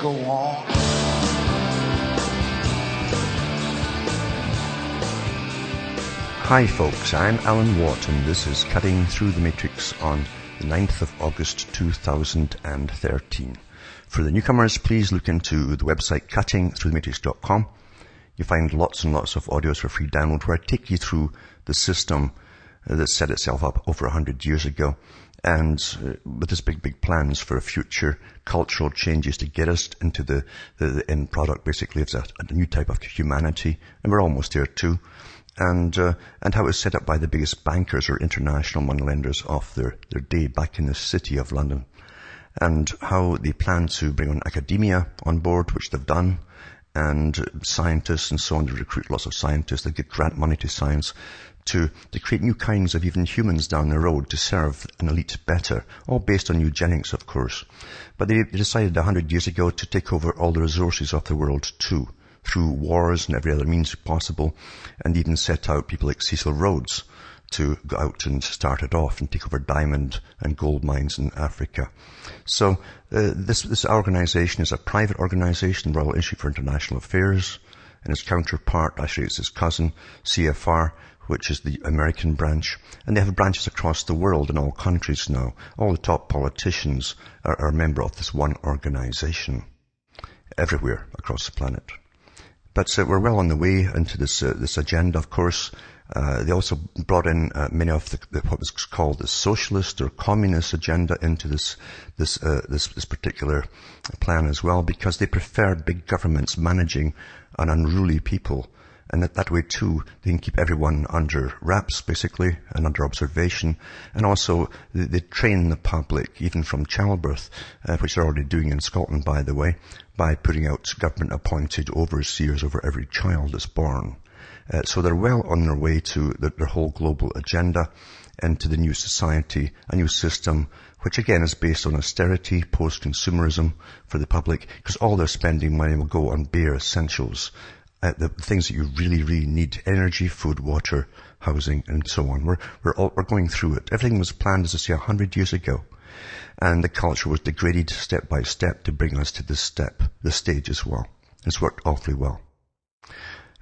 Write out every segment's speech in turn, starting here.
go on. Hi folks, I'm Alan Watt and this is Cutting Through the Matrix on the 9th of August 2013. For the newcomers, please look into the website cuttingthroughthematrix.com. You find lots and lots of audios for free download where I take you through the system uh, that set itself up over a hundred years ago and uh, with this big, big plans for future cultural changes to get us into the, the, the end product basically of a, a new type of humanity and we're almost there too and uh, and how it was set up by the biggest bankers or international money lenders of their, their day back in the city of London, and how they plan to bring on academia on board, which they've done, and scientists and so on. They recruit lots of scientists. They get grant money to science to, to create new kinds of even humans down the road to serve an elite better, all based on eugenics, of course. But they, decided a hundred years ago to take over all the resources of the world too through wars and every other means possible, and even set out people like Cecil Rhodes to go out and start it off and take over diamond and gold mines in Africa. So uh, this this organization is a private organization, Royal Institute for International Affairs, and its counterpart, actually it's his cousin, CFR, which is the American branch. And they have branches across the world in all countries now. All the top politicians are, are a member of this one organization everywhere across the planet. But uh, we're well on the way into this uh, this agenda. Of course, uh, they also brought in uh, many of the, the, what was called the socialist or communist agenda into this this, uh, this this particular plan as well, because they prefer big governments managing an unruly people and that, that way too, they can keep everyone under wraps, basically, and under observation. And also, they, they train the public, even from childbirth, uh, which they're already doing in Scotland, by the way, by putting out government-appointed overseers over every child that's born. Uh, so they're well on their way to the, their whole global agenda and to the new society, a new system, which again is based on austerity, post-consumerism for the public, because all their spending money will go on bare essentials uh, the things that you really, really need, energy, food, water, housing, and so on. We're, we're, all, we're going through it. Everything was planned, as I say, a hundred years ago. And the culture was degraded step by step to bring us to this step, this stage as well. It's worked awfully well.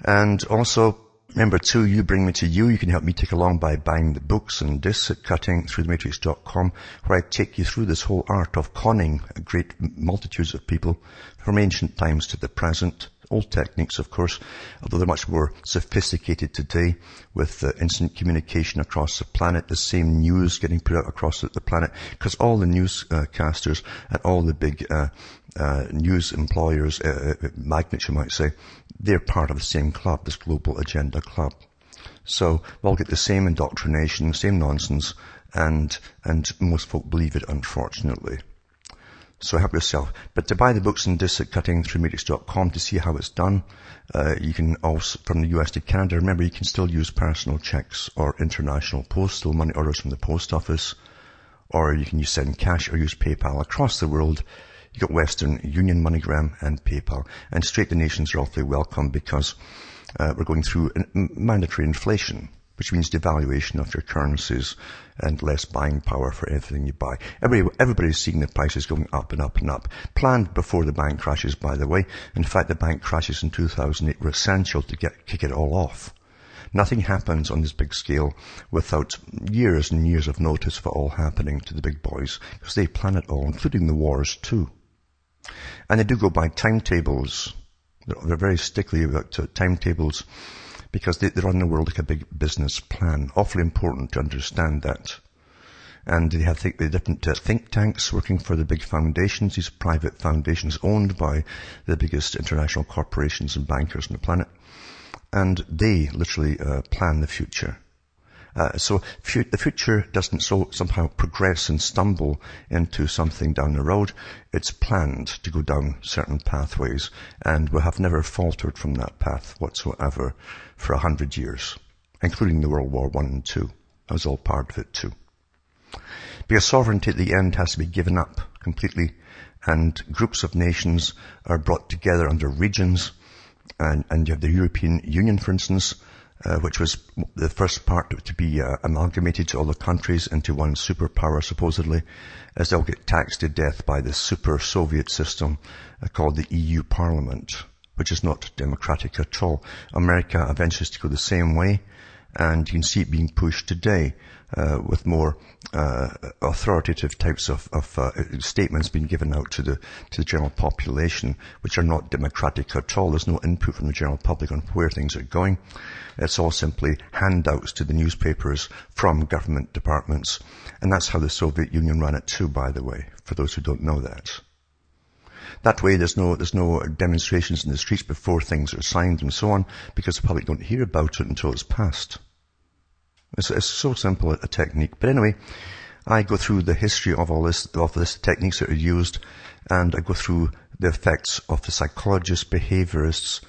And also, Number two, you bring me to you. You can help me take along by buying the books and discs at cuttingthroughthematrix.com where I take you through this whole art of conning great multitudes of people from ancient times to the present Old techniques, of course, although they're much more sophisticated today with uh, instant communication across the planet, the same news getting put out across the, planet, because all the newscasters and all the big uh, uh, news employers, uh, uh, magnets you might say, they're part of the same club, this global agenda club. So we'll get the same indoctrination, the same nonsense, and and most folk believe it, unfortunately. So help yourself. But to buy the books and discs at cuttingthroughmatrix.com to see how it's done, uh, you can also, from the US to Canada, remember you can still use personal checks or international postal money orders from the post office, or you can use send cash or use PayPal across the world. You've got Western Union, MoneyGram and PayPal. And straight donations are awfully welcome because uh, we're going through mandatory inflation which means devaluation of your currencies and less buying power for everything you buy. Everybody, everybody's seeing the prices going up and up and up. Planned before the bank crashes, by the way. In fact, the bank crashes in 2008 were essential to get, kick it all off. Nothing happens on this big scale without years and years of notice of it all happening to the big boys, because they plan it all, including the wars too. And they do go by timetables. They're, they're very stickly about uh, timetables because they, they run the world like a big business plan. Awfully important to understand that. And they have the different uh, think tanks working for the big foundations, these private foundations owned by the biggest international corporations and bankers on the planet. And they literally uh, plan the future. Uh, so fu- the future doesn't so somehow progress and stumble into something down the road. It's planned to go down certain pathways and we have never faltered from that path whatsoever for a hundred years, including the World War One and Two. I was all part of it too. Because sovereignty at the end has to be given up completely and groups of nations are brought together under regions and, and you have the European Union, for instance, uh, which was the first part to be uh, amalgamated to all the countries into one superpower, supposedly, as they'll get taxed to death by the super Soviet system uh, called the EU Parliament, which is not democratic at all. America eventually to go the same way, and you can see it being pushed today uh, with more uh, authoritative types of, of uh, statements being given out to the to the general population, which are not democratic at all. There's no input from the general public on where things are going. It's all simply handouts to the newspapers from government departments, and that's how the Soviet Union ran it too. By the way, for those who don't know that. That way there's no, there's no demonstrations in the streets before things are signed and so on, because the public don't hear about it until it's passed. It's, it's so simple a technique. But anyway, I go through the history of all this, of this techniques that are used, and I go through the effects of the psychologists, behaviorists,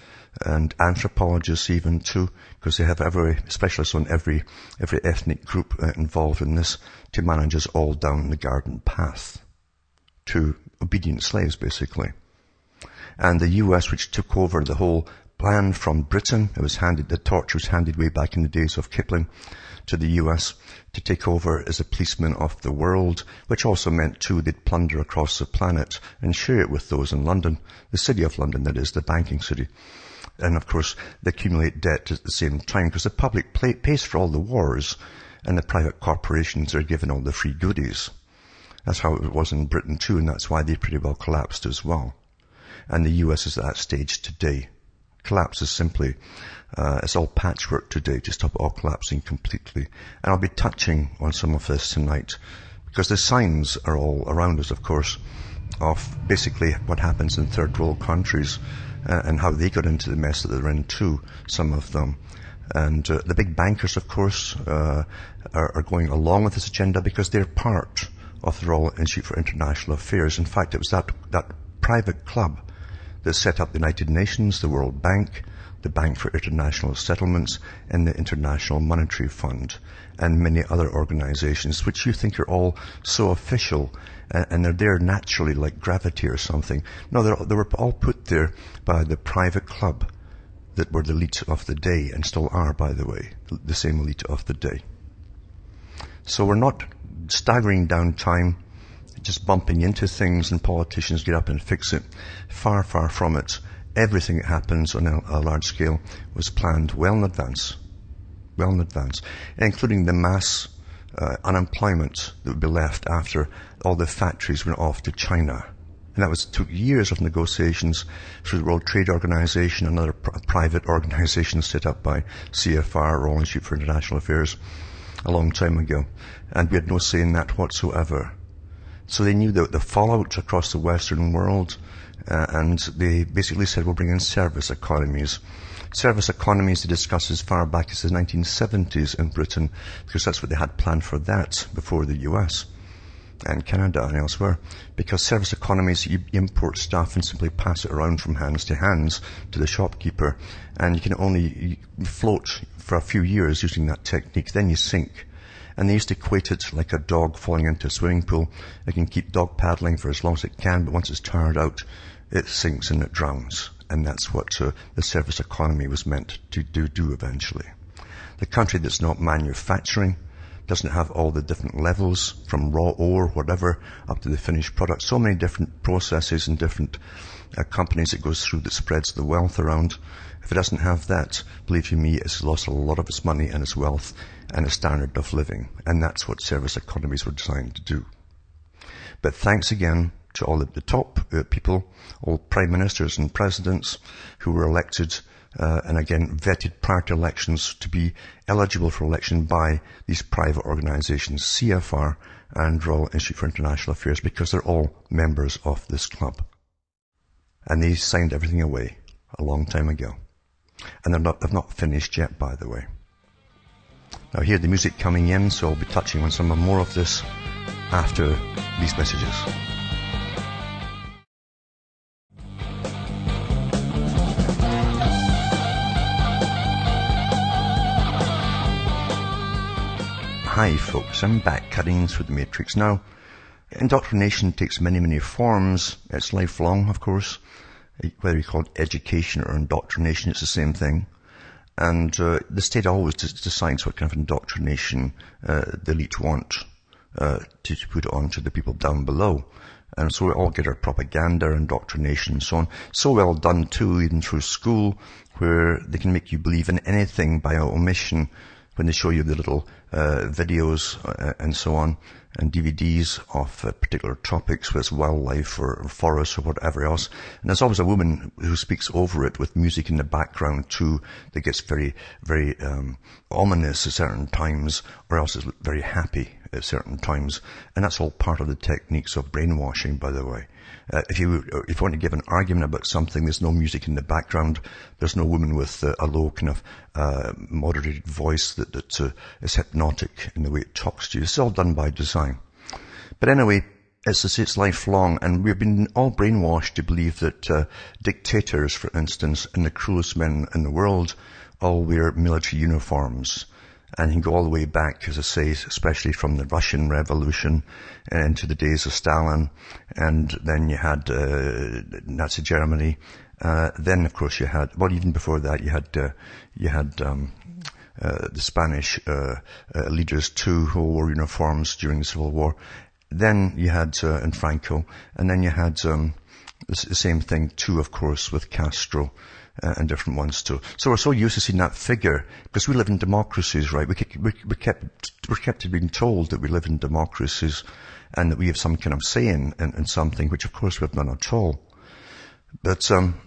and anthropologists even too, because they have every specialists on every every ethnic group uh, involved in this to manage us all down the garden path to obedient slaves, basically. And the U.S., which took over the whole plan from Britain, it was handed the torch was handed way back in the days of Kipling to the US to take over as a policeman of the world, which also meant too they'd plunder across the planet and share it with those in London, the city of London, that is, the banking city. And of course, they accumulate debt at the same time because the public pay, pays for all the wars and the private corporations are given all the free goodies. That's how it was in Britain too, and that's why they pretty well collapsed as well. And the US is at that stage today. Collapse is simply uh, it's all patchwork today to stop all collapsing completely. And I'll be touching on some of this tonight because the signs are all around us, of course, of basically what happens in third world countries uh, and how they got into the mess that they're in too, some of them. And uh, the big bankers, of course, uh, are, are going along with this agenda because they're part of the Royal Institute for International Affairs. In fact, it was that, that private club that set up the United Nations, the World Bank, the Bank for International Settlements, and the International Monetary Fund, and many other organizations, which you think are all so official, and they're there naturally like gravity or something. No, they were all put there by the private club that were the elite of the day, and still are, by the way, the same elite of the day. So we're not staggering down time, just bumping into things and politicians get up and fix it. Far, far from it everything that happens on a, large scale was planned well in advance. Well in advance. Including the mass uh, unemployment that would be left after all the factories went off to China. And that was, took years of negotiations through the World Trade Organization, another pr- private organization set up by CFR, Royal Institute for International Affairs, a long time ago. And we had no say in that whatsoever. So they knew that the fallout across the Western world uh, and they basically said we'll bring in service economies. Service economies they discussed as far back as the 1970s in Britain, because that's what they had planned for that before the US and Canada and elsewhere. Because service economies, you import stuff and simply pass it around from hands to hands to the shopkeeper, and you can only float for a few years using that technique, then you sink. And they used to equate it like a dog falling into a swimming pool. It can keep dog paddling for as long as it can, but once it's tired out, it sinks and it drowns. And that's what uh, the service economy was meant to do, do eventually. The country that's not manufacturing doesn't have all the different levels from raw ore, whatever, up to the finished product. So many different processes and different companies it goes through that spreads the wealth around. If it doesn't have that, believe you me, it's lost a lot of its money and its wealth and its standard of living. And that's what service economies were designed to do. But thanks again to all of the top uh, people, all prime ministers and presidents who were elected uh, and again vetted prior to elections to be eligible for election by these private organizations, CFR and Royal Institute for International Affairs, because they're all members of this club. And they signed everything away a long time ago. And they're not, they've not finished yet, by the way. Now hear the music coming in, so I'll be touching on some more of this after these messages. Hi folks, I'm back cutting through the matrix. Now, indoctrination takes many, many forms. It's lifelong, of course. Whether you call it education or indoctrination, it's the same thing. And uh, the state always decides what kind of indoctrination uh, the elite want uh, to, to put on to the people down below. And so we all get our propaganda, indoctrination and so on. So well done too, even through school, where they can make you believe in anything by omission when they show you the little uh, videos uh, and so on and DVDs of uh, particular topics, whether it's wildlife or, or forests or whatever else. And there's always a woman who speaks over it with music in the background too that gets very, very um, ominous at certain times or else is very happy at certain times. And that's all part of the techniques of brainwashing, by the way. Uh, if you if you want to give an argument about something, there's no music in the background. There's no woman with uh, a low kind of uh, moderated voice that that uh, is hypnotic in the way it talks to you. It's all done by design. But anyway, it's it's lifelong, and we've been all brainwashed to believe that uh, dictators, for instance, and the cruelest men in the world, all wear military uniforms and you go all the way back, as I say, especially from the Russian Revolution and into the days of Stalin, and then you had uh, Nazi Germany. Uh, then, of course, you had well, even before that, you had uh, you had um, uh, the Spanish uh, uh, leaders too, who wore uniforms during the Civil War. Then you had and Franco, and then you had um, same thing too, of course, with Castro uh, and different ones too. So we're so used to seeing that figure because we live in democracies, right? We, we, we kept we're kept being told that we live in democracies and that we have some kind of say in, in, in something, which of course we have none at all. But um,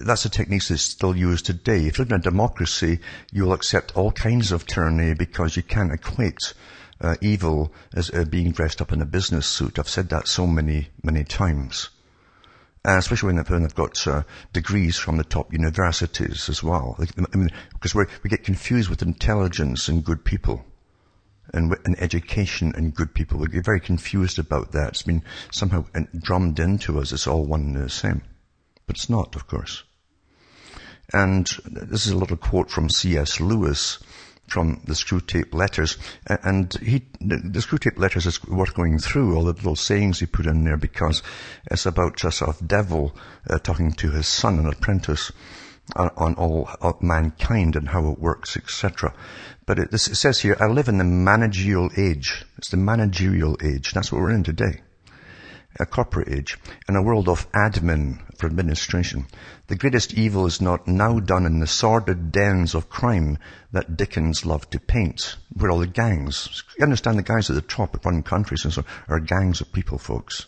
that's a technique that's still used today. If you live in a democracy, you'll accept all kinds of tyranny because you can't equate uh, evil as uh, being dressed up in a business suit. I've said that so many, many times uh, especially when they've, got uh, degrees from the top universities as well. I mean, because we we get confused with intelligence and good people. And, and education and good people. We get very confused about that. It's been somehow drummed into us. It's all one and the same. But it's not, of course. And this is a little quote from C.S. Lewis from the Screwtape Letters. And he, the Screwtape Letters is worth going through all the little sayings he put in there because it's about just a devil uh, talking to his son, an apprentice, on, on all of mankind and how it works, etc. But it, it says here, I live in the managerial age. It's the managerial age. That's what we're in today a corporate age, in a world of admin for administration. The greatest evil is not now done in the sordid dens of crime that Dickens loved to paint, where all the gangs, you understand the guys at the top of run countries and so are gangs of people, folks.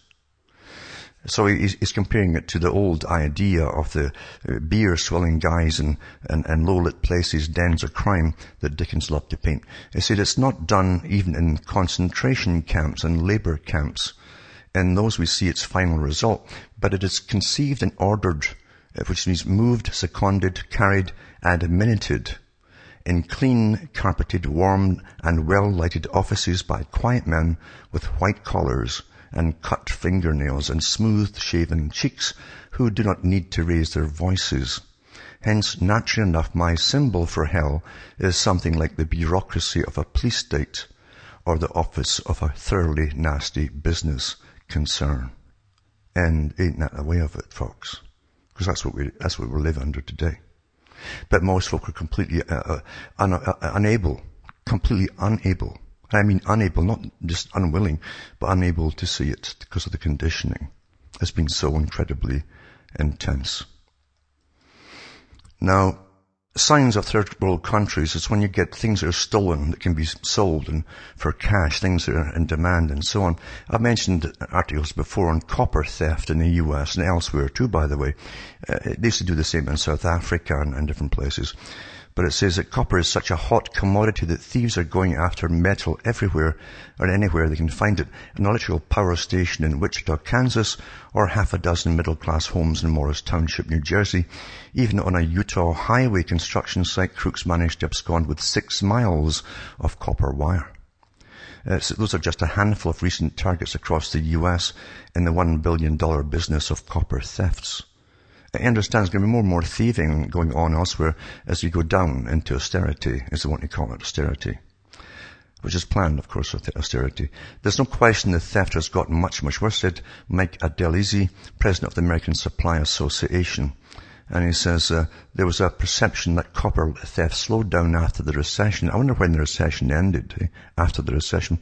So he's, comparing it to the old idea of the uh, beer swilling guys and, and, and low-lit places, dens of crime that Dickens loved to paint. He said it's not done even in concentration camps and labor camps in those we see its final result, but it is conceived and ordered, uh, which means moved, seconded, carried, and minuted in clean, carpeted, warm, and well-lighted offices by quiet men with white collars and cut fingernails and smooth-shaven cheeks who do not need to raise their voices. Hence, naturally enough, my symbol for hell is something like the bureaucracy of a police state or the office of a thoroughly nasty business concern. And ain't that the way of it, folks? Because that's what we, that's what we live under today. But most folk are completely uh, uh, un, uh, unable, completely unable. I mean unable, not just unwilling, but unable to see it because of the conditioning. It's been so incredibly intense. Now, signs of third world countries is when you get things that are stolen that can be sold and for cash, things that are in demand and so on. I've mentioned articles before on copper theft in the US and elsewhere too, by the way. Uh, they used to do the same in South Africa and, and different places. But it says that copper is such a hot commodity that thieves are going after metal everywhere or anywhere they can find it. An electrical power station in Wichita, Kansas, or half a dozen middle class homes in Morris Township, New Jersey. Even on a Utah highway construction site, crooks managed to abscond with six miles of copper wire. Uh, so those are just a handful of recent targets across the US in the $1 billion business of copper thefts. I understand there's going to be more and more thieving going on elsewhere as we go down into austerity, they want to call it, austerity. Which is planned, of course, with austerity. There's no question the theft has gotten much, much worse, said Mike Adelizzi, president of the American Supply Association. And he says uh, there was a perception that copper theft slowed down after the recession. I wonder when the recession ended, eh? after the recession.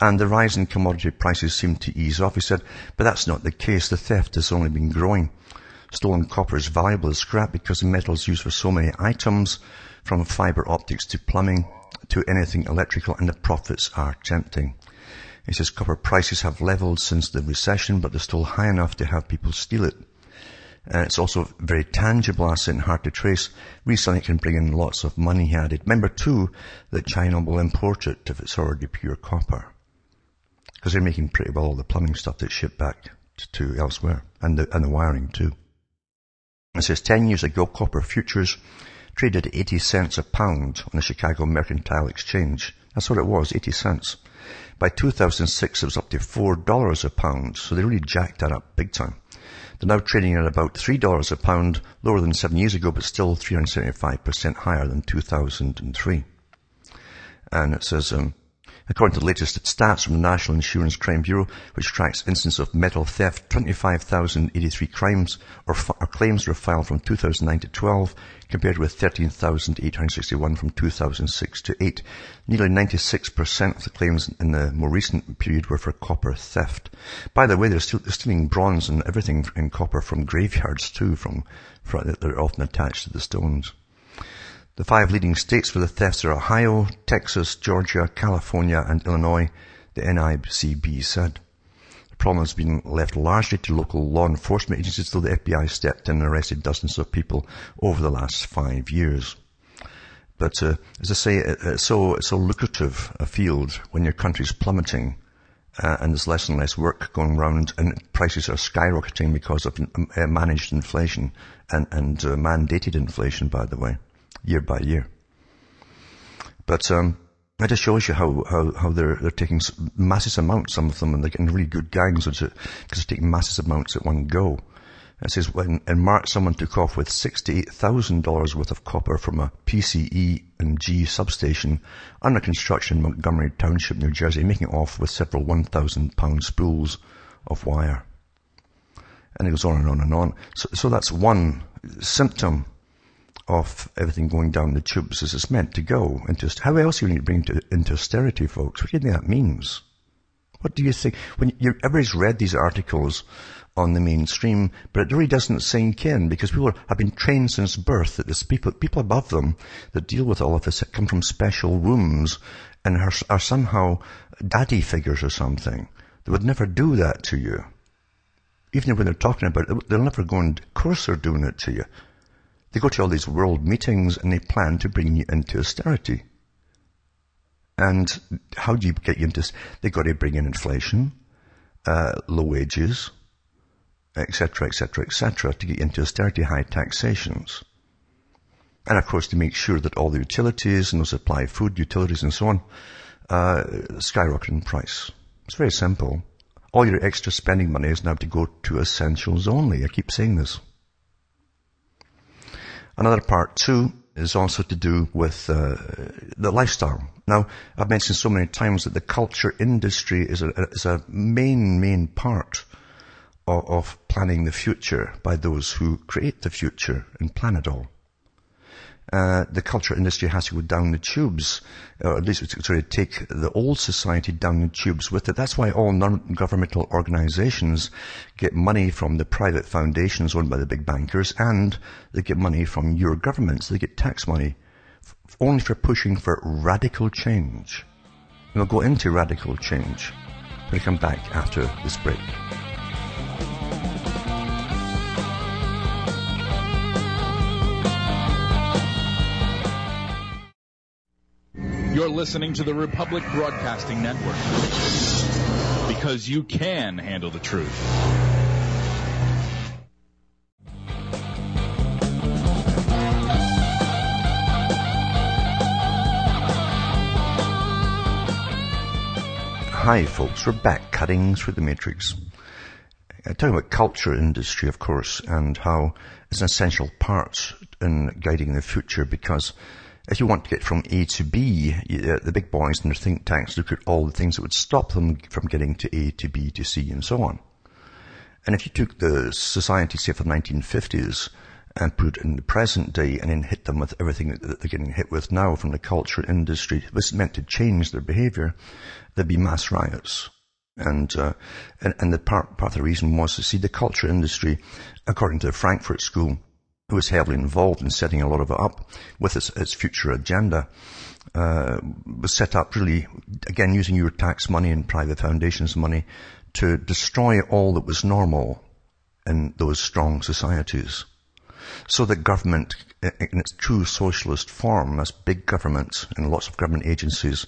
And the rise in commodity prices seemed to ease off. He said, but that's not the case. The theft has only been growing. Stolen copper is valuable as scrap because the metal is used for so many items, from fiber optics to plumbing to anything electrical, and the profits are tempting. He says copper prices have leveled since the recession, but they're still high enough to have people steal it. Uh, it's also a very tangible asset and hard to trace. Reselling it can bring in lots of money, he added. Remember too that China will import it if it's already pure copper. Because they're making pretty well all the plumbing stuff that's shipped back to, to elsewhere. And the, and the wiring too. It says 10 years ago, copper futures traded at 80 cents a pound on the Chicago Mercantile Exchange. That's what it was, 80 cents. By 2006, it was up to $4 a pound, so they really jacked that up big time. They're now trading at about $3 a pound, lower than seven years ago, but still 375% higher than 2003. And it says, um, According to the latest stats from the National Insurance Crime Bureau, which tracks instances of metal theft, 25,083 crimes or, or, claims were filed from 2009 to 12, compared with 13,861 from 2006 to 8. Nearly 96% of the claims in the more recent period were for copper theft. By the way, they're, still, they're stealing bronze and everything in copper from graveyards too, from, from that are often attached to the stones. The five leading states for the thefts are Ohio, Texas, Georgia, California, and Illinois, the NICB said. The problem has been left largely to local law enforcement agencies, though the FBI stepped in and arrested dozens of people over the last five years. But uh, as I say, it's so, it's so lucrative a field when your country's plummeting uh, and there's less and less work going around and prices are skyrocketing because of uh, managed inflation and, and uh, mandated inflation, by the way year by year. But um, that just shows you how, how, how they're, they're taking massive amounts, some of them, and they're getting really good gangs because they're taking massive amounts at one go. It says, when, in March, someone took off with $68,000 worth of copper from a PSE and G substation under construction in Montgomery Township, New Jersey, making off with several 1,000 pound spools of wire. And it goes on and on and on. So, so that's one symptom of everything going down the tubes as it's meant to go. And just how else are you going to bring it into austerity, folks? What do you think that means? What do you think? When you, everybody's read these articles on the mainstream, but it really doesn't sink in because people have been trained since birth that there's people, people above them that deal with all of this that come from special rooms and are, are somehow daddy figures or something. They would never do that to you. Even when they're talking about it, they'll never go and, course they're doing it to you. They go to all these world meetings and they plan to bring you into austerity. And how do you get you into, they've got to bring in inflation, uh, low wages, etc., etc., etc., to get into austerity, high taxations. And of course to make sure that all the utilities and the supply of food, utilities and so on, uh, skyrocket in price. It's very simple. All your extra spending money is now to go to essentials only. I keep saying this. Another part too is also to do with uh, the lifestyle. Now, I've mentioned so many times that the culture industry is a, is a main, main part of, of planning the future by those who create the future and plan it all uh, the culture industry has to go down the tubes, or at least sort of take the old society down the tubes with it. That's why all non-governmental organizations get money from the private foundations owned by the big bankers, and they get money from your governments. They get tax money only for pushing for radical change. And we'll go into radical change when we come back after this break. Listening to the Republic Broadcasting Network. Because you can handle the truth. Hi folks, we're back cutting through the matrix. Uh, talking about culture industry, of course, and how it's an essential part in guiding the future because if you want to get from A to B, uh, the big boys and their think tanks look at all the things that would stop them from getting to A to B to C and so on. And if you took the society, say, for the 1950s and put it in the present day and then hit them with everything that they're getting hit with now from the culture industry, this meant to change their behavior, there'd be mass riots. And, uh, and, and the part, part of the reason was to see the culture industry, according to the Frankfurt School, who was heavily involved in setting a lot of it up with its, its future agenda, uh, was set up really, again, using your tax money and private foundations money to destroy all that was normal in those strong societies. So that government, in its true socialist form, as big government and lots of government agencies,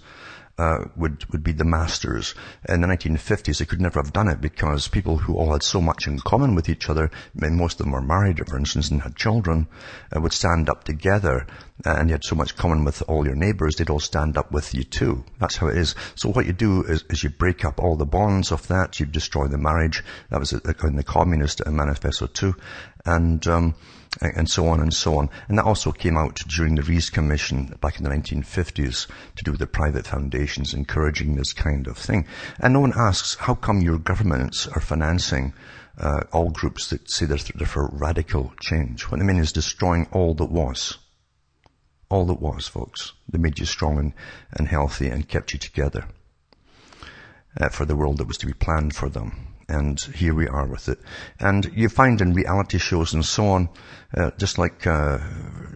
uh, would would be the masters. In the 1950s, they could never have done it because people who all had so much in common with each other, and most of them were married, for instance, and had children, uh, would stand up together. Uh, and you had so much common with all your neighbours, they'd all stand up with you too. That's how it is. So what you do is, is you break up all the bonds of that. You destroy the marriage. That was in the Communist Manifesto too, and. Um, and so on and so on. And that also came out during the Reece Commission back in the 1950s to do with the private foundations encouraging this kind of thing. And no one asks, how come your governments are financing uh, all groups that say they're, they're for radical change? What they mean is destroying all that was. All that was, folks. They made you strong and, and healthy and kept you together uh, for the world that was to be planned for them and here we are with it. And you find in reality shows and so on, uh, just like uh,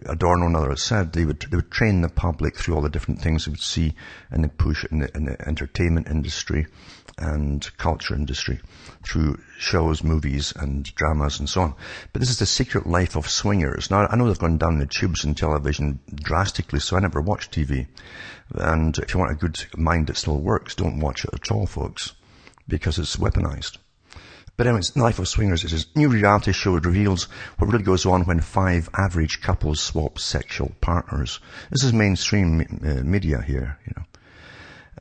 Adorno and others said, they would they would train the public through all the different things they would see and they push in the, in the entertainment industry and culture industry through shows, movies and dramas and so on. But this is the secret life of swingers. Now I know they've gone down the tubes in television drastically, so I never watch TV. And if you want a good mind that still works, don't watch it at all, folks, because it's weaponized. But anyways, Life of Swingers is this new reality show that reveals what really goes on when five average couples swap sexual partners. This is mainstream uh, media here, you know.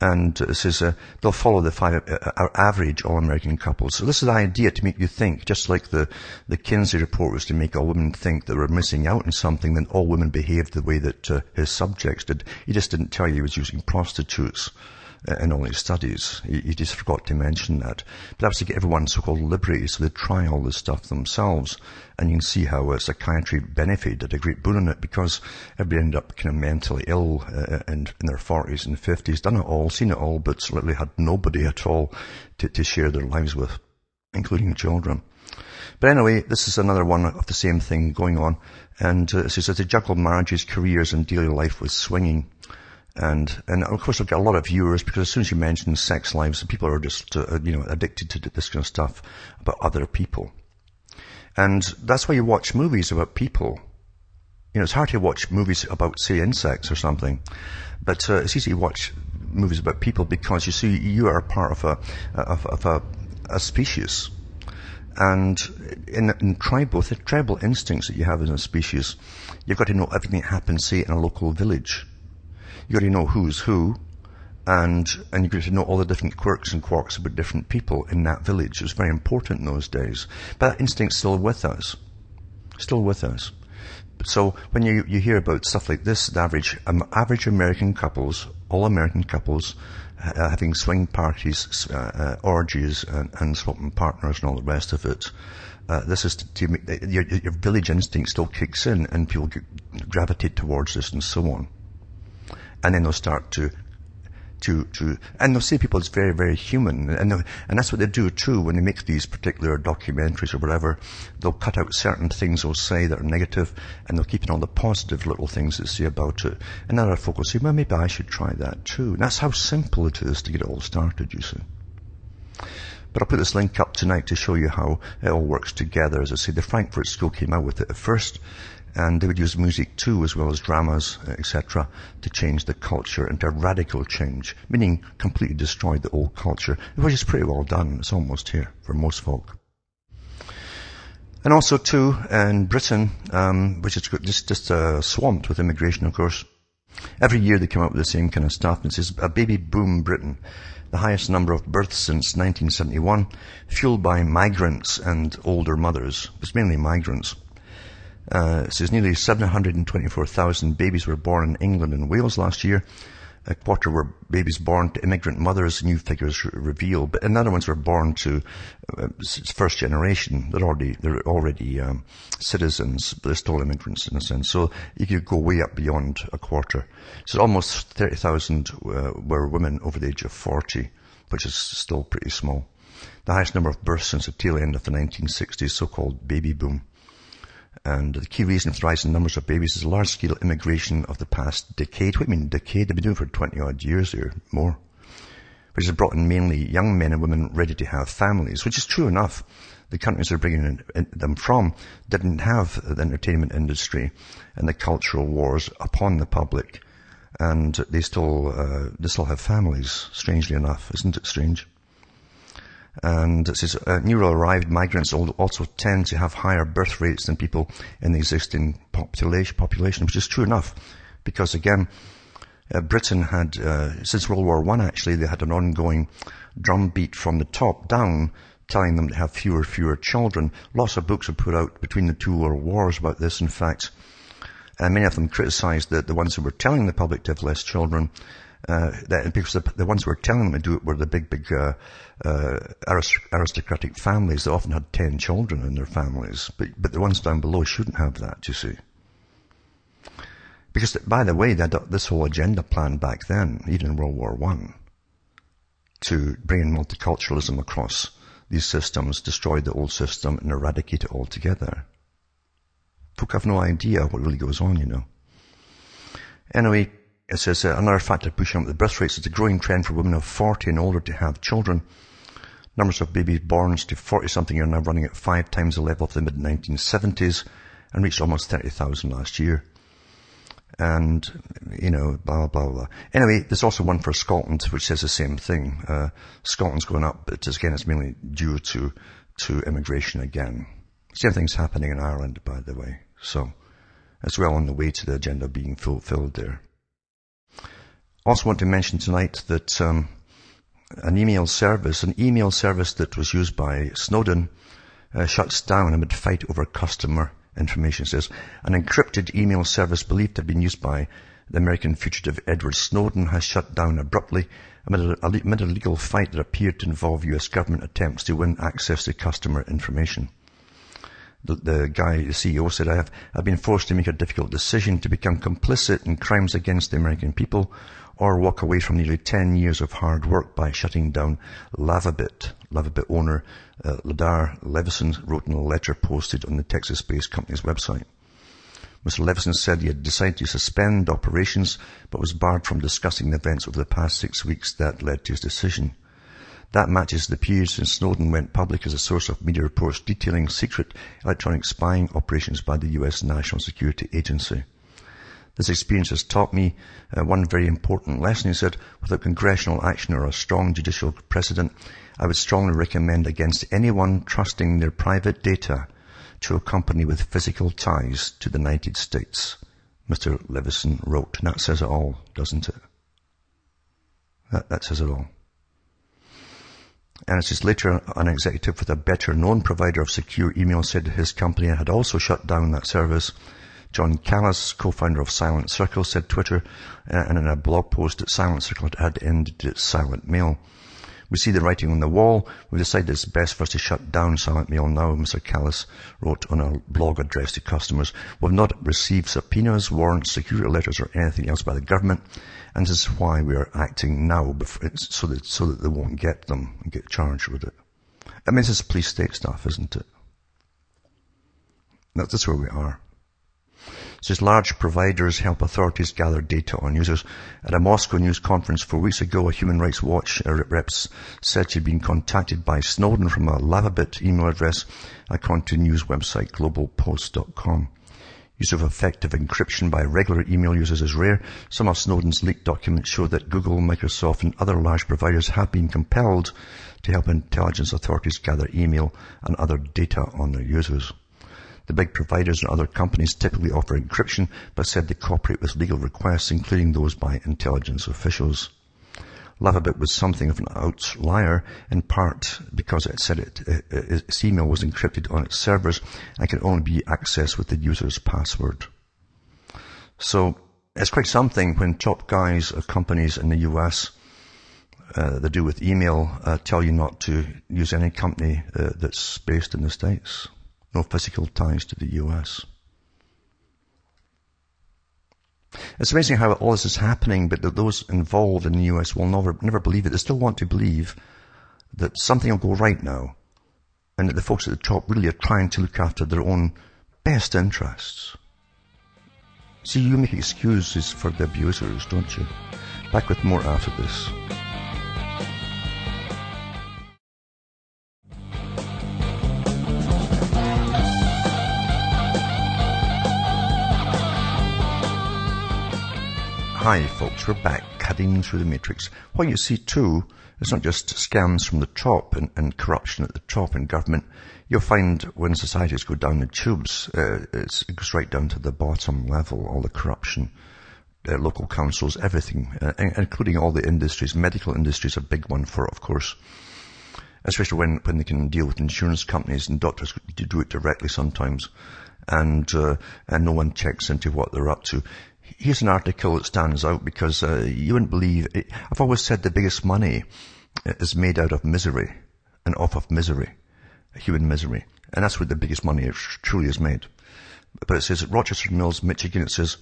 And uh, this is, uh, they'll follow the five, uh, uh average all-American couples. So this is the idea to make you think, just like the, the Kinsey report was to make all women think that we're missing out on something, then all women behaved the way that uh, his subjects did. He just didn't tell you he was using prostitutes in all his studies. He, he, just forgot to mention that. Perhaps to get everyone so-called liberated, so they try all this stuff themselves. And you can see how uh, psychiatry benefited a great boon in it because everybody ended up kind of mentally ill uh, in, in their 40s and 50s, done it all, seen it all, but literally had nobody at all to, to share their lives with, including children. But anyway, this is another one of the same thing going on. And uh, it says they juggle marriages, careers, and daily life with swinging. And, and of course I've got a lot of viewers because as soon as you mention sex lives, people are just, uh, you know, addicted to this kind of stuff about other people. And that's why you watch movies about people. You know, it's hard to watch movies about, say, insects or something, but uh, it's easy to watch movies about people because you see you are part of a, of, of a, a species. And in, in tribal, the tribal instincts that you have as a species, you've got to know everything that happens, say, in a local village you already know who's who, and and you get to know all the different quirks and quarks about different people in that village. It was very important in those days. But that instinct's still with us, still with us. So when you, you hear about stuff like this, the average um, average American couples, all American couples, uh, having swing parties, uh, uh, orgies, and, and, swapping partners and all the rest of it. Uh, this is to, to your, your, village instinct still kicks in, and people gravitate towards this and so on and then they'll start to to, to, and they'll see people as very, very human. And, and that's what they do too when they make these particular documentaries or whatever. They'll cut out certain things they'll say that are negative and they'll keep in all the positive little things they say about it. And other folk will say, well, maybe I should try that too. And that's how simple it is to get it all started, you see. But I'll put this link up tonight to show you how it all works together. As I say, the Frankfurt School came out with it at first, and they would use music too, as well as dramas, etc., to change the culture into a radical change, meaning completely destroy the old culture, which is pretty well done. It's almost here for most folk. And also too, in Britain, um, which is just, just uh, swamped with immigration, of course, every year they come up with the same kind of stuff. It says, a baby boom Britain the highest number of births since 1971, fueled by migrants and older mothers. It's mainly migrants. Uh, it says nearly 724,000 babies were born in England and Wales last year, a quarter were babies born to immigrant mothers, new figures reveal, but another ones were born to uh, first generation. They're already, they're already um, citizens, but they're still immigrants in a sense. So you could go way up beyond a quarter. So almost 30,000 uh, were women over the age of 40, which is still pretty small. The highest number of births since the tail end of the 1960s, so-called baby boom. And the key reason for the rise in numbers of babies is large-scale immigration of the past decade. What do you mean decade? They've been doing it for 20 odd years or more. Which has brought in mainly young men and women ready to have families, which is true enough. The countries they're bringing them from didn't have the entertainment industry and the cultural wars upon the public. And they still, uh, they still have families, strangely enough. Isn't it strange? And it says uh, newly arrived migrants also tend to have higher birth rates than people in the existing population, population which is true enough. Because again, uh, Britain had, uh, since World War One actually, they had an ongoing drumbeat from the top down telling them to have fewer, fewer children. Lots of books were put out between the two world wars about this, in fact. And many of them criticized the, the ones who were telling the public to have less children uh, that, because the, the, ones who were telling them to do it were the big, big uh, uh, aristocratic families that often had ten children in their families. But, but the ones down below shouldn't have that, you see. Because, by the way, they had this whole agenda planned back then, even in World War One, to bring in multiculturalism across these systems, destroy the old system, and eradicate it altogether. Folk have no idea what really goes on, you know. Anyway, it says uh, another factor pushing up the birth rates is the growing trend for women of 40 and older to have children. Numbers of babies born to 40 something are now running at five times the level of the mid 1970s and reached almost 30,000 last year. And, you know, blah, blah, blah. Anyway, there's also one for Scotland, which says the same thing. Uh, Scotland's going up, but again, it's mainly due to, to immigration again. Same thing's happening in Ireland, by the way. So, as well on the way to the agenda being fulfilled there. Also want to mention tonight that um, an email service, an email service that was used by Snowden, uh, shuts down amid fight over customer information. It says an encrypted email service believed to have been used by the American fugitive Edward Snowden has shut down abruptly amid a, amid a legal fight that appeared to involve U.S. government attempts to win access to customer information. The, the, guy, the CEO said, I have, I've been forced to make a difficult decision to become complicit in crimes against the American people or walk away from nearly 10 years of hard work by shutting down Lavabit. Lavabit owner uh, Ladar Levison wrote in a letter posted on the Texas-based company's website. Mr. Levison said he had decided to suspend operations, but was barred from discussing the events over the past six weeks that led to his decision. That matches the period since Snowden went public as a source of media reports detailing secret electronic spying operations by the US National Security Agency. This experience has taught me uh, one very important lesson. He said, without congressional action or a strong judicial precedent, I would strongly recommend against anyone trusting their private data to a company with physical ties to the United States. Mr. Levison wrote. And that says it all, doesn't it? That, that says it all. And it says later an executive with a better known provider of secure email said his company had also shut down that service Jon Callas, co-founder of Silent Circle, said Twitter, uh, and in a blog post that Silent Circle had ended its silent mail. We see the writing on the wall. We decided it's best for us to shut down Silent Mail now, Mr. Callas wrote on a blog address to customers. We've not received subpoenas, warrants, security letters, or anything else by the government, and this is why we are acting now, so that, so that they won't get them and get charged with it. I mean, this is police state stuff, isn't it? That's where we are. Says large providers help authorities gather data on users. At a Moscow news conference four weeks ago, a Human Rights Watch uh, reps said she'd been contacted by Snowden from a Lavabit email address, according to news website globalpost.com. Use of effective encryption by regular email users is rare. Some of Snowden's leaked documents show that Google, Microsoft and other large providers have been compelled to help intelligence authorities gather email and other data on their users. The big providers and other companies typically offer encryption, but said they cooperate with legal requests, including those by intelligence officials. Lavabit was something of an outlier, in part because it said it, it, its email was encrypted on its servers and could only be accessed with the user's password. So it's quite something when top guys of companies in the US uh, that do with email uh, tell you not to use any company uh, that's based in the States. No physical ties to the US. It's amazing how all this is happening, but that those involved in the US will never, never believe it. They still want to believe that something will go right now and that the folks at the top really are trying to look after their own best interests. See, you make excuses for the abusers, don't you? Back with more after this. Hi folks, we're back cutting through the matrix. What you see too is not just scams from the top and, and corruption at the top in government. You'll find when societies go down the tubes, uh, it goes right down to the bottom level, all the corruption. Uh, local councils, everything, uh, including all the industries. Medical industry is a big one for it, of course. Especially when, when they can deal with insurance companies and doctors do it directly sometimes. And, uh, and no one checks into what they're up to. Here's an article that stands out because uh, you wouldn't believe it. I've always said the biggest money is made out of misery and off of misery, human misery. And that's where the biggest money truly is made. But it says at Rochester Mills, Michigan, it says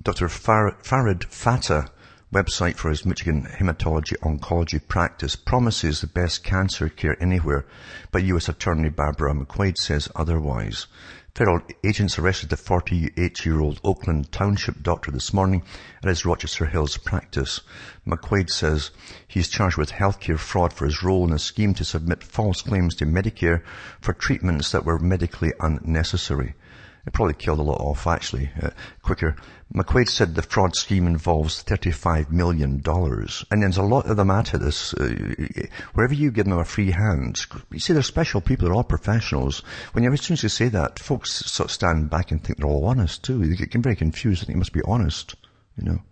Dr. Far- Farid Fata, website for his Michigan hematology oncology practice, promises the best cancer care anywhere, but U.S. Attorney Barbara McQuade says otherwise. Federal agents arrested the 48-year-old Oakland Township doctor this morning at his Rochester Hills practice. McQuade says he's charged with healthcare fraud for his role in a scheme to submit false claims to Medicare for treatments that were medically unnecessary. It probably killed a lot off, actually, uh, quicker. McQuade said the fraud scheme involves $35 million. And there's a lot of them at this. Uh, wherever you give them a free hand, you see they're special people, they're all professionals. When you, as soon as you say that, folks sort of stand back and think they're all honest too. They get very confused they must be honest, you know.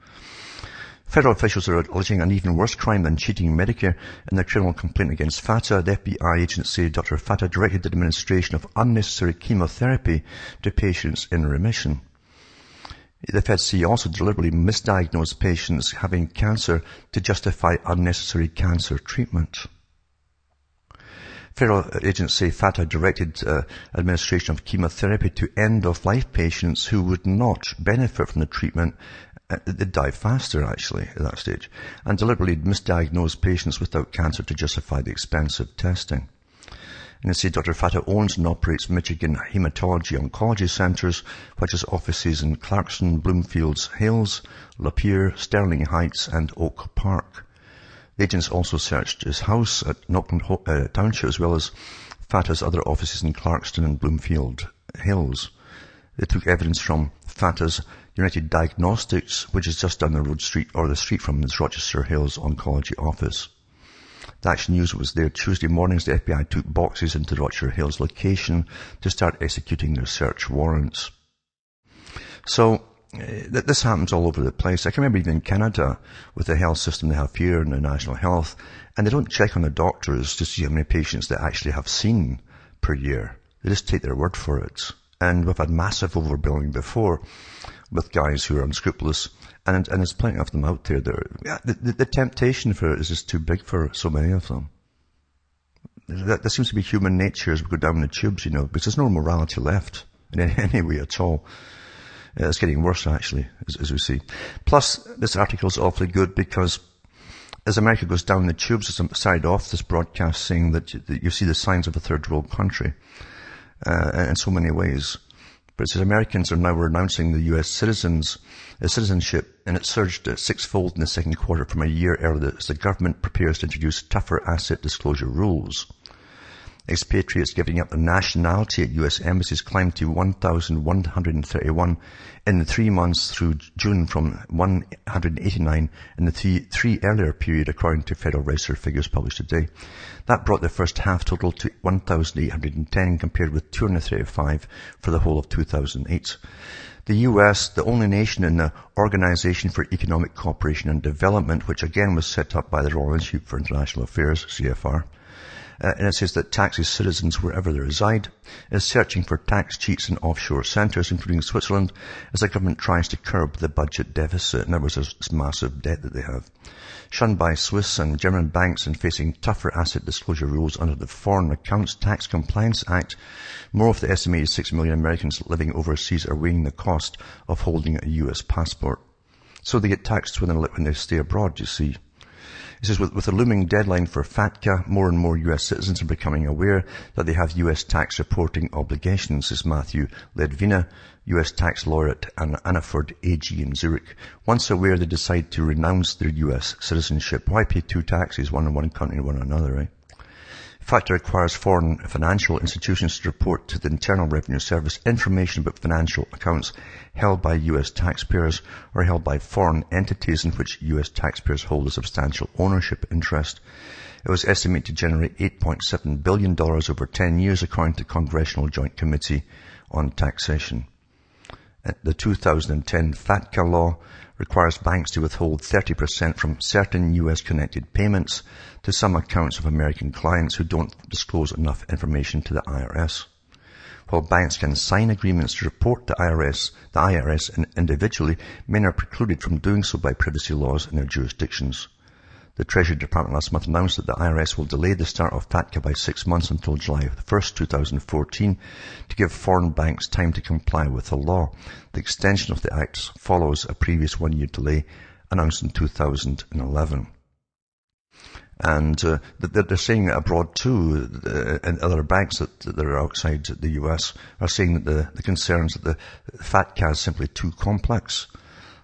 Federal officials are alleging an even worse crime than cheating Medicare in their criminal complaint against Fata. The FBI agency, Dr. Fata, directed the administration of unnecessary chemotherapy to patients in remission. The FEDC also deliberately misdiagnosed patients having cancer to justify unnecessary cancer treatment. Federal agency Fata directed uh, administration of chemotherapy to end-of-life patients who would not benefit from the treatment uh, they die faster actually at that stage, and deliberately misdiagnose patients without cancer to justify the expensive testing. And see Dr. Fata owns and operates Michigan Hematology Oncology Centers, which has offices in Clarkston, Bloomfields Hills, Lapeer, Sterling Heights, and Oak Park. The agents also searched his house at Knockland uh, Township as well as Fata's other offices in Clarkston and Bloomfield Hills. They took evidence from Fata's United Diagnostics, which is just down the road street or the street from his Rochester Hills Oncology office. The Action News was there Tuesday mornings. The FBI took boxes into Rochester Hills location to start executing their search warrants. So, uh, this happens all over the place. I can remember even in Canada with the health system they have here and the national health, and they don't check on the doctors to see how many patients they actually have seen per year. They just take their word for it. And we've had massive overbilling before with guys who are unscrupulous, and, and there's plenty of them out there. That the, the, the, temptation for it is just too big for so many of them. That, that seems to be human nature as we go down the tubes, you know, because there's no morality left in any way at all. Uh, it's getting worse, actually, as, as we see. Plus, this article is awfully good because as America goes down the tubes, as I off this broadcast saying that you, that you see the signs of a third world country uh, in so many ways. But it says Americans are now renouncing the US citizens, uh, citizenship and it surged sixfold in the second quarter from a year earlier as the government prepares to introduce tougher asset disclosure rules. Expatriates giving up their nationality at US embassies climbed to 1,131 in the three months through June from 189 in the three, three earlier period according to Federal Register figures published today. That brought the first half total to 1,810 compared with 235 for the whole of 2008. The US, the only nation in the Organization for Economic Cooperation and Development, which again was set up by the Royal Institute for International Affairs, CFR, uh, and it says that taxes citizens wherever they reside is searching for tax cheats in offshore centres, including Switzerland, as the government tries to curb the budget deficit. And other words, this massive debt that they have. Shunned by Swiss and German banks and facing tougher asset disclosure rules under the Foreign Accounts Tax Compliance Act, more of the estimated 6 million Americans living overseas are weighing the cost of holding a US passport. So they get taxed when they, when they stay abroad, you see. He says, with, with the looming deadline for FATCA, more and more US citizens are becoming aware that they have US tax reporting obligations, says Matthew Ledvina, US tax lawyer at Anaford AG in Zurich. Once aware, they decide to renounce their US citizenship. Why pay two taxes, one in one country and one in another, right? FATCA requires foreign financial institutions to report to the Internal Revenue Service information about financial accounts held by U.S. taxpayers or held by foreign entities in which U.S. taxpayers hold a substantial ownership interest. It was estimated to generate $8.7 billion over 10 years according to Congressional Joint Committee on Taxation. The 2010 FATCA law requires banks to withhold 30% from certain US connected payments to some accounts of American clients who don't disclose enough information to the IRS. While banks can sign agreements to report to the IRS, the IRS individually, many are precluded from doing so by privacy laws in their jurisdictions. The Treasury Department last month announced that the IRS will delay the start of FATCA by six months until July 1st, 2014 to give foreign banks time to comply with the law. The extension of the act follows a previous one-year delay announced in 2011. And uh, they're saying abroad too, uh, and other banks that, that are outside the US are saying that the, the concerns that the FATCA is simply too complex.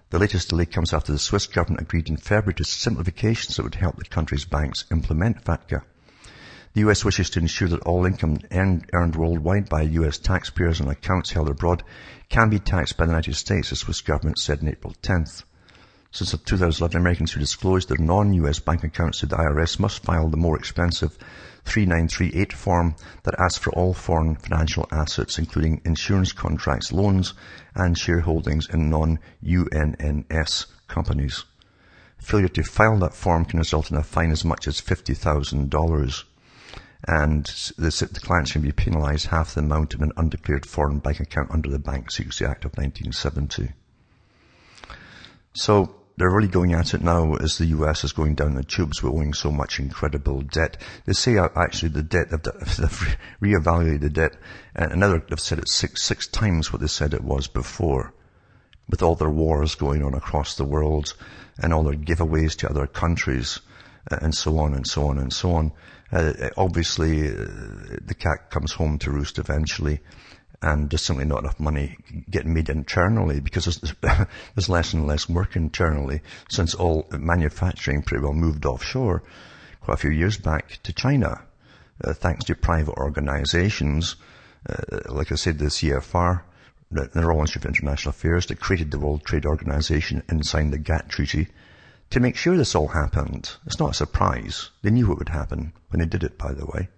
The latest delay comes after the Swiss government agreed in February to simplifications that would help the country's banks implement FATCA. The US wishes to ensure that all income earned, worldwide by US taxpayers on accounts held abroad can be taxed by the United States, the Swiss government said on April 10th. Since the 2011, Americans who disclose their non-US bank accounts to the IRS must file the more expensive 3938 form that asks for all foreign financial assets, including insurance contracts, loans, and shareholdings in non-UNNS companies. Failure to file that form can result in a fine as much as $50,000 and the, clients can be penalized half the amount of an undeclared foreign bank account under the Bank Secrecy Act of 1970. So they're really going at it now as the US is going down the tubes with owing so much incredible debt. They say uh, actually the debt, they've reevaluated the debt, and another, they've said it six, six times what they said it was before. With all their wars going on across the world, and all their giveaways to other countries, and so on and so on and so on. Uh, obviously, uh, the cat comes home to roost eventually, and there's simply not enough money getting made internally because there's, there's less and less work internally since all manufacturing pretty well moved offshore quite a few years back to China, uh, thanks to private organizations, uh, like I said, the CFR, the, Royal Institute of International Affairs that created the World Trade Organization and signed the GATT treaty to make sure this all happened. It's not a surprise. They knew what would happen when they did it, by the way.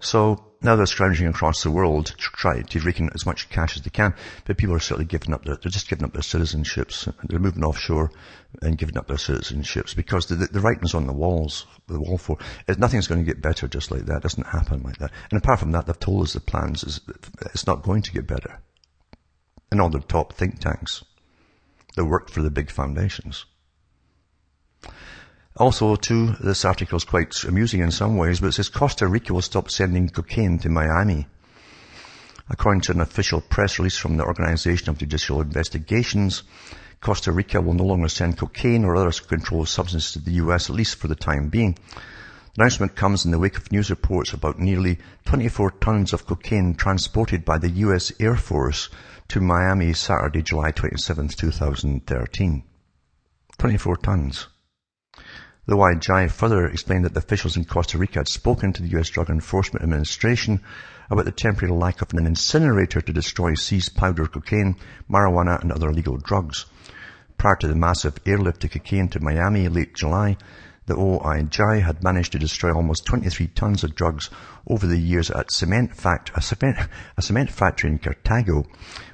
So now they're scrounging across the world to try to rake in as much cash as they can, but people are certainly giving up their, they're just giving up their citizenships. They're moving offshore and giving up their citizenships because the, the writing's on the walls, the wall for, nothing's going to get better just like that. It doesn't happen like that. And apart from that, they've told us the plans is, it's not going to get better. And all the top think tanks that work for the big foundations. Also, too, this article is quite amusing in some ways, but it says Costa Rica will stop sending cocaine to Miami. According to an official press release from the Organization of Judicial Investigations, Costa Rica will no longer send cocaine or other controlled substances to the U.S., at least for the time being. The announcement comes in the wake of news reports about nearly 24 tons of cocaine transported by the US Air Force to Miami Saturday, July 27, 2013. 24 tons. The OIJ further explained that the officials in Costa Rica had spoken to the US Drug Enforcement Administration about the temporary lack of an incinerator to destroy seized powder cocaine, marijuana and other illegal drugs. Prior to the massive airlift of cocaine to Miami late July, the OIJ had managed to destroy almost 23 tons of drugs over the years at cement fact, a, cement, a cement factory in Cartago,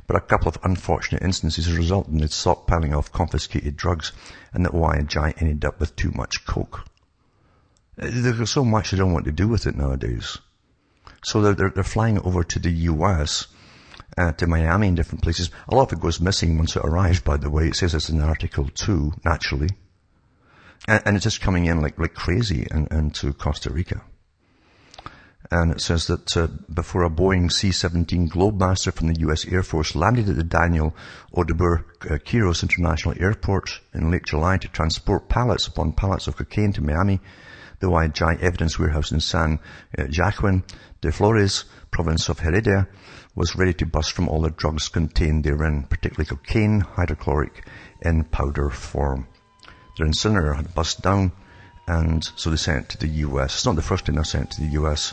but a couple of unfortunate instances resulted in the stockpiling of confiscated drugs and that the OIJ ended up with too much coke. There's so much they don't want to do with it nowadays. So they're, they're, they're flying over to the US uh, to Miami and different places. A lot of it goes missing once it arrives, by the way. It says it's in Article 2, naturally. And, and it's just coming in like, like crazy and, into Costa Rica. And it says that uh, before a Boeing C-17 Globemaster from the U.S. Air Force landed at the Daniel Oduber uh, Quiros International Airport in late July to transport pallets upon pallets of cocaine to Miami, the OIJ evidence warehouse in San uh, Joaquin de Flores, province of Heredia, was ready to bust from all the drugs contained therein, particularly cocaine, hydrochloric, in powder form. Their incinerator had bust down, and so they sent it to the US. It's not the first time they sent it to the US.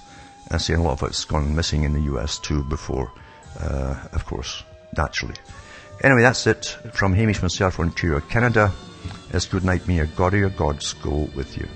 I see a lot of it's gone missing in the US too before, uh, of course, naturally. Anyway, that's it from Hamish myself Ontario, Canada. It's good night, may your God or your gods go with you.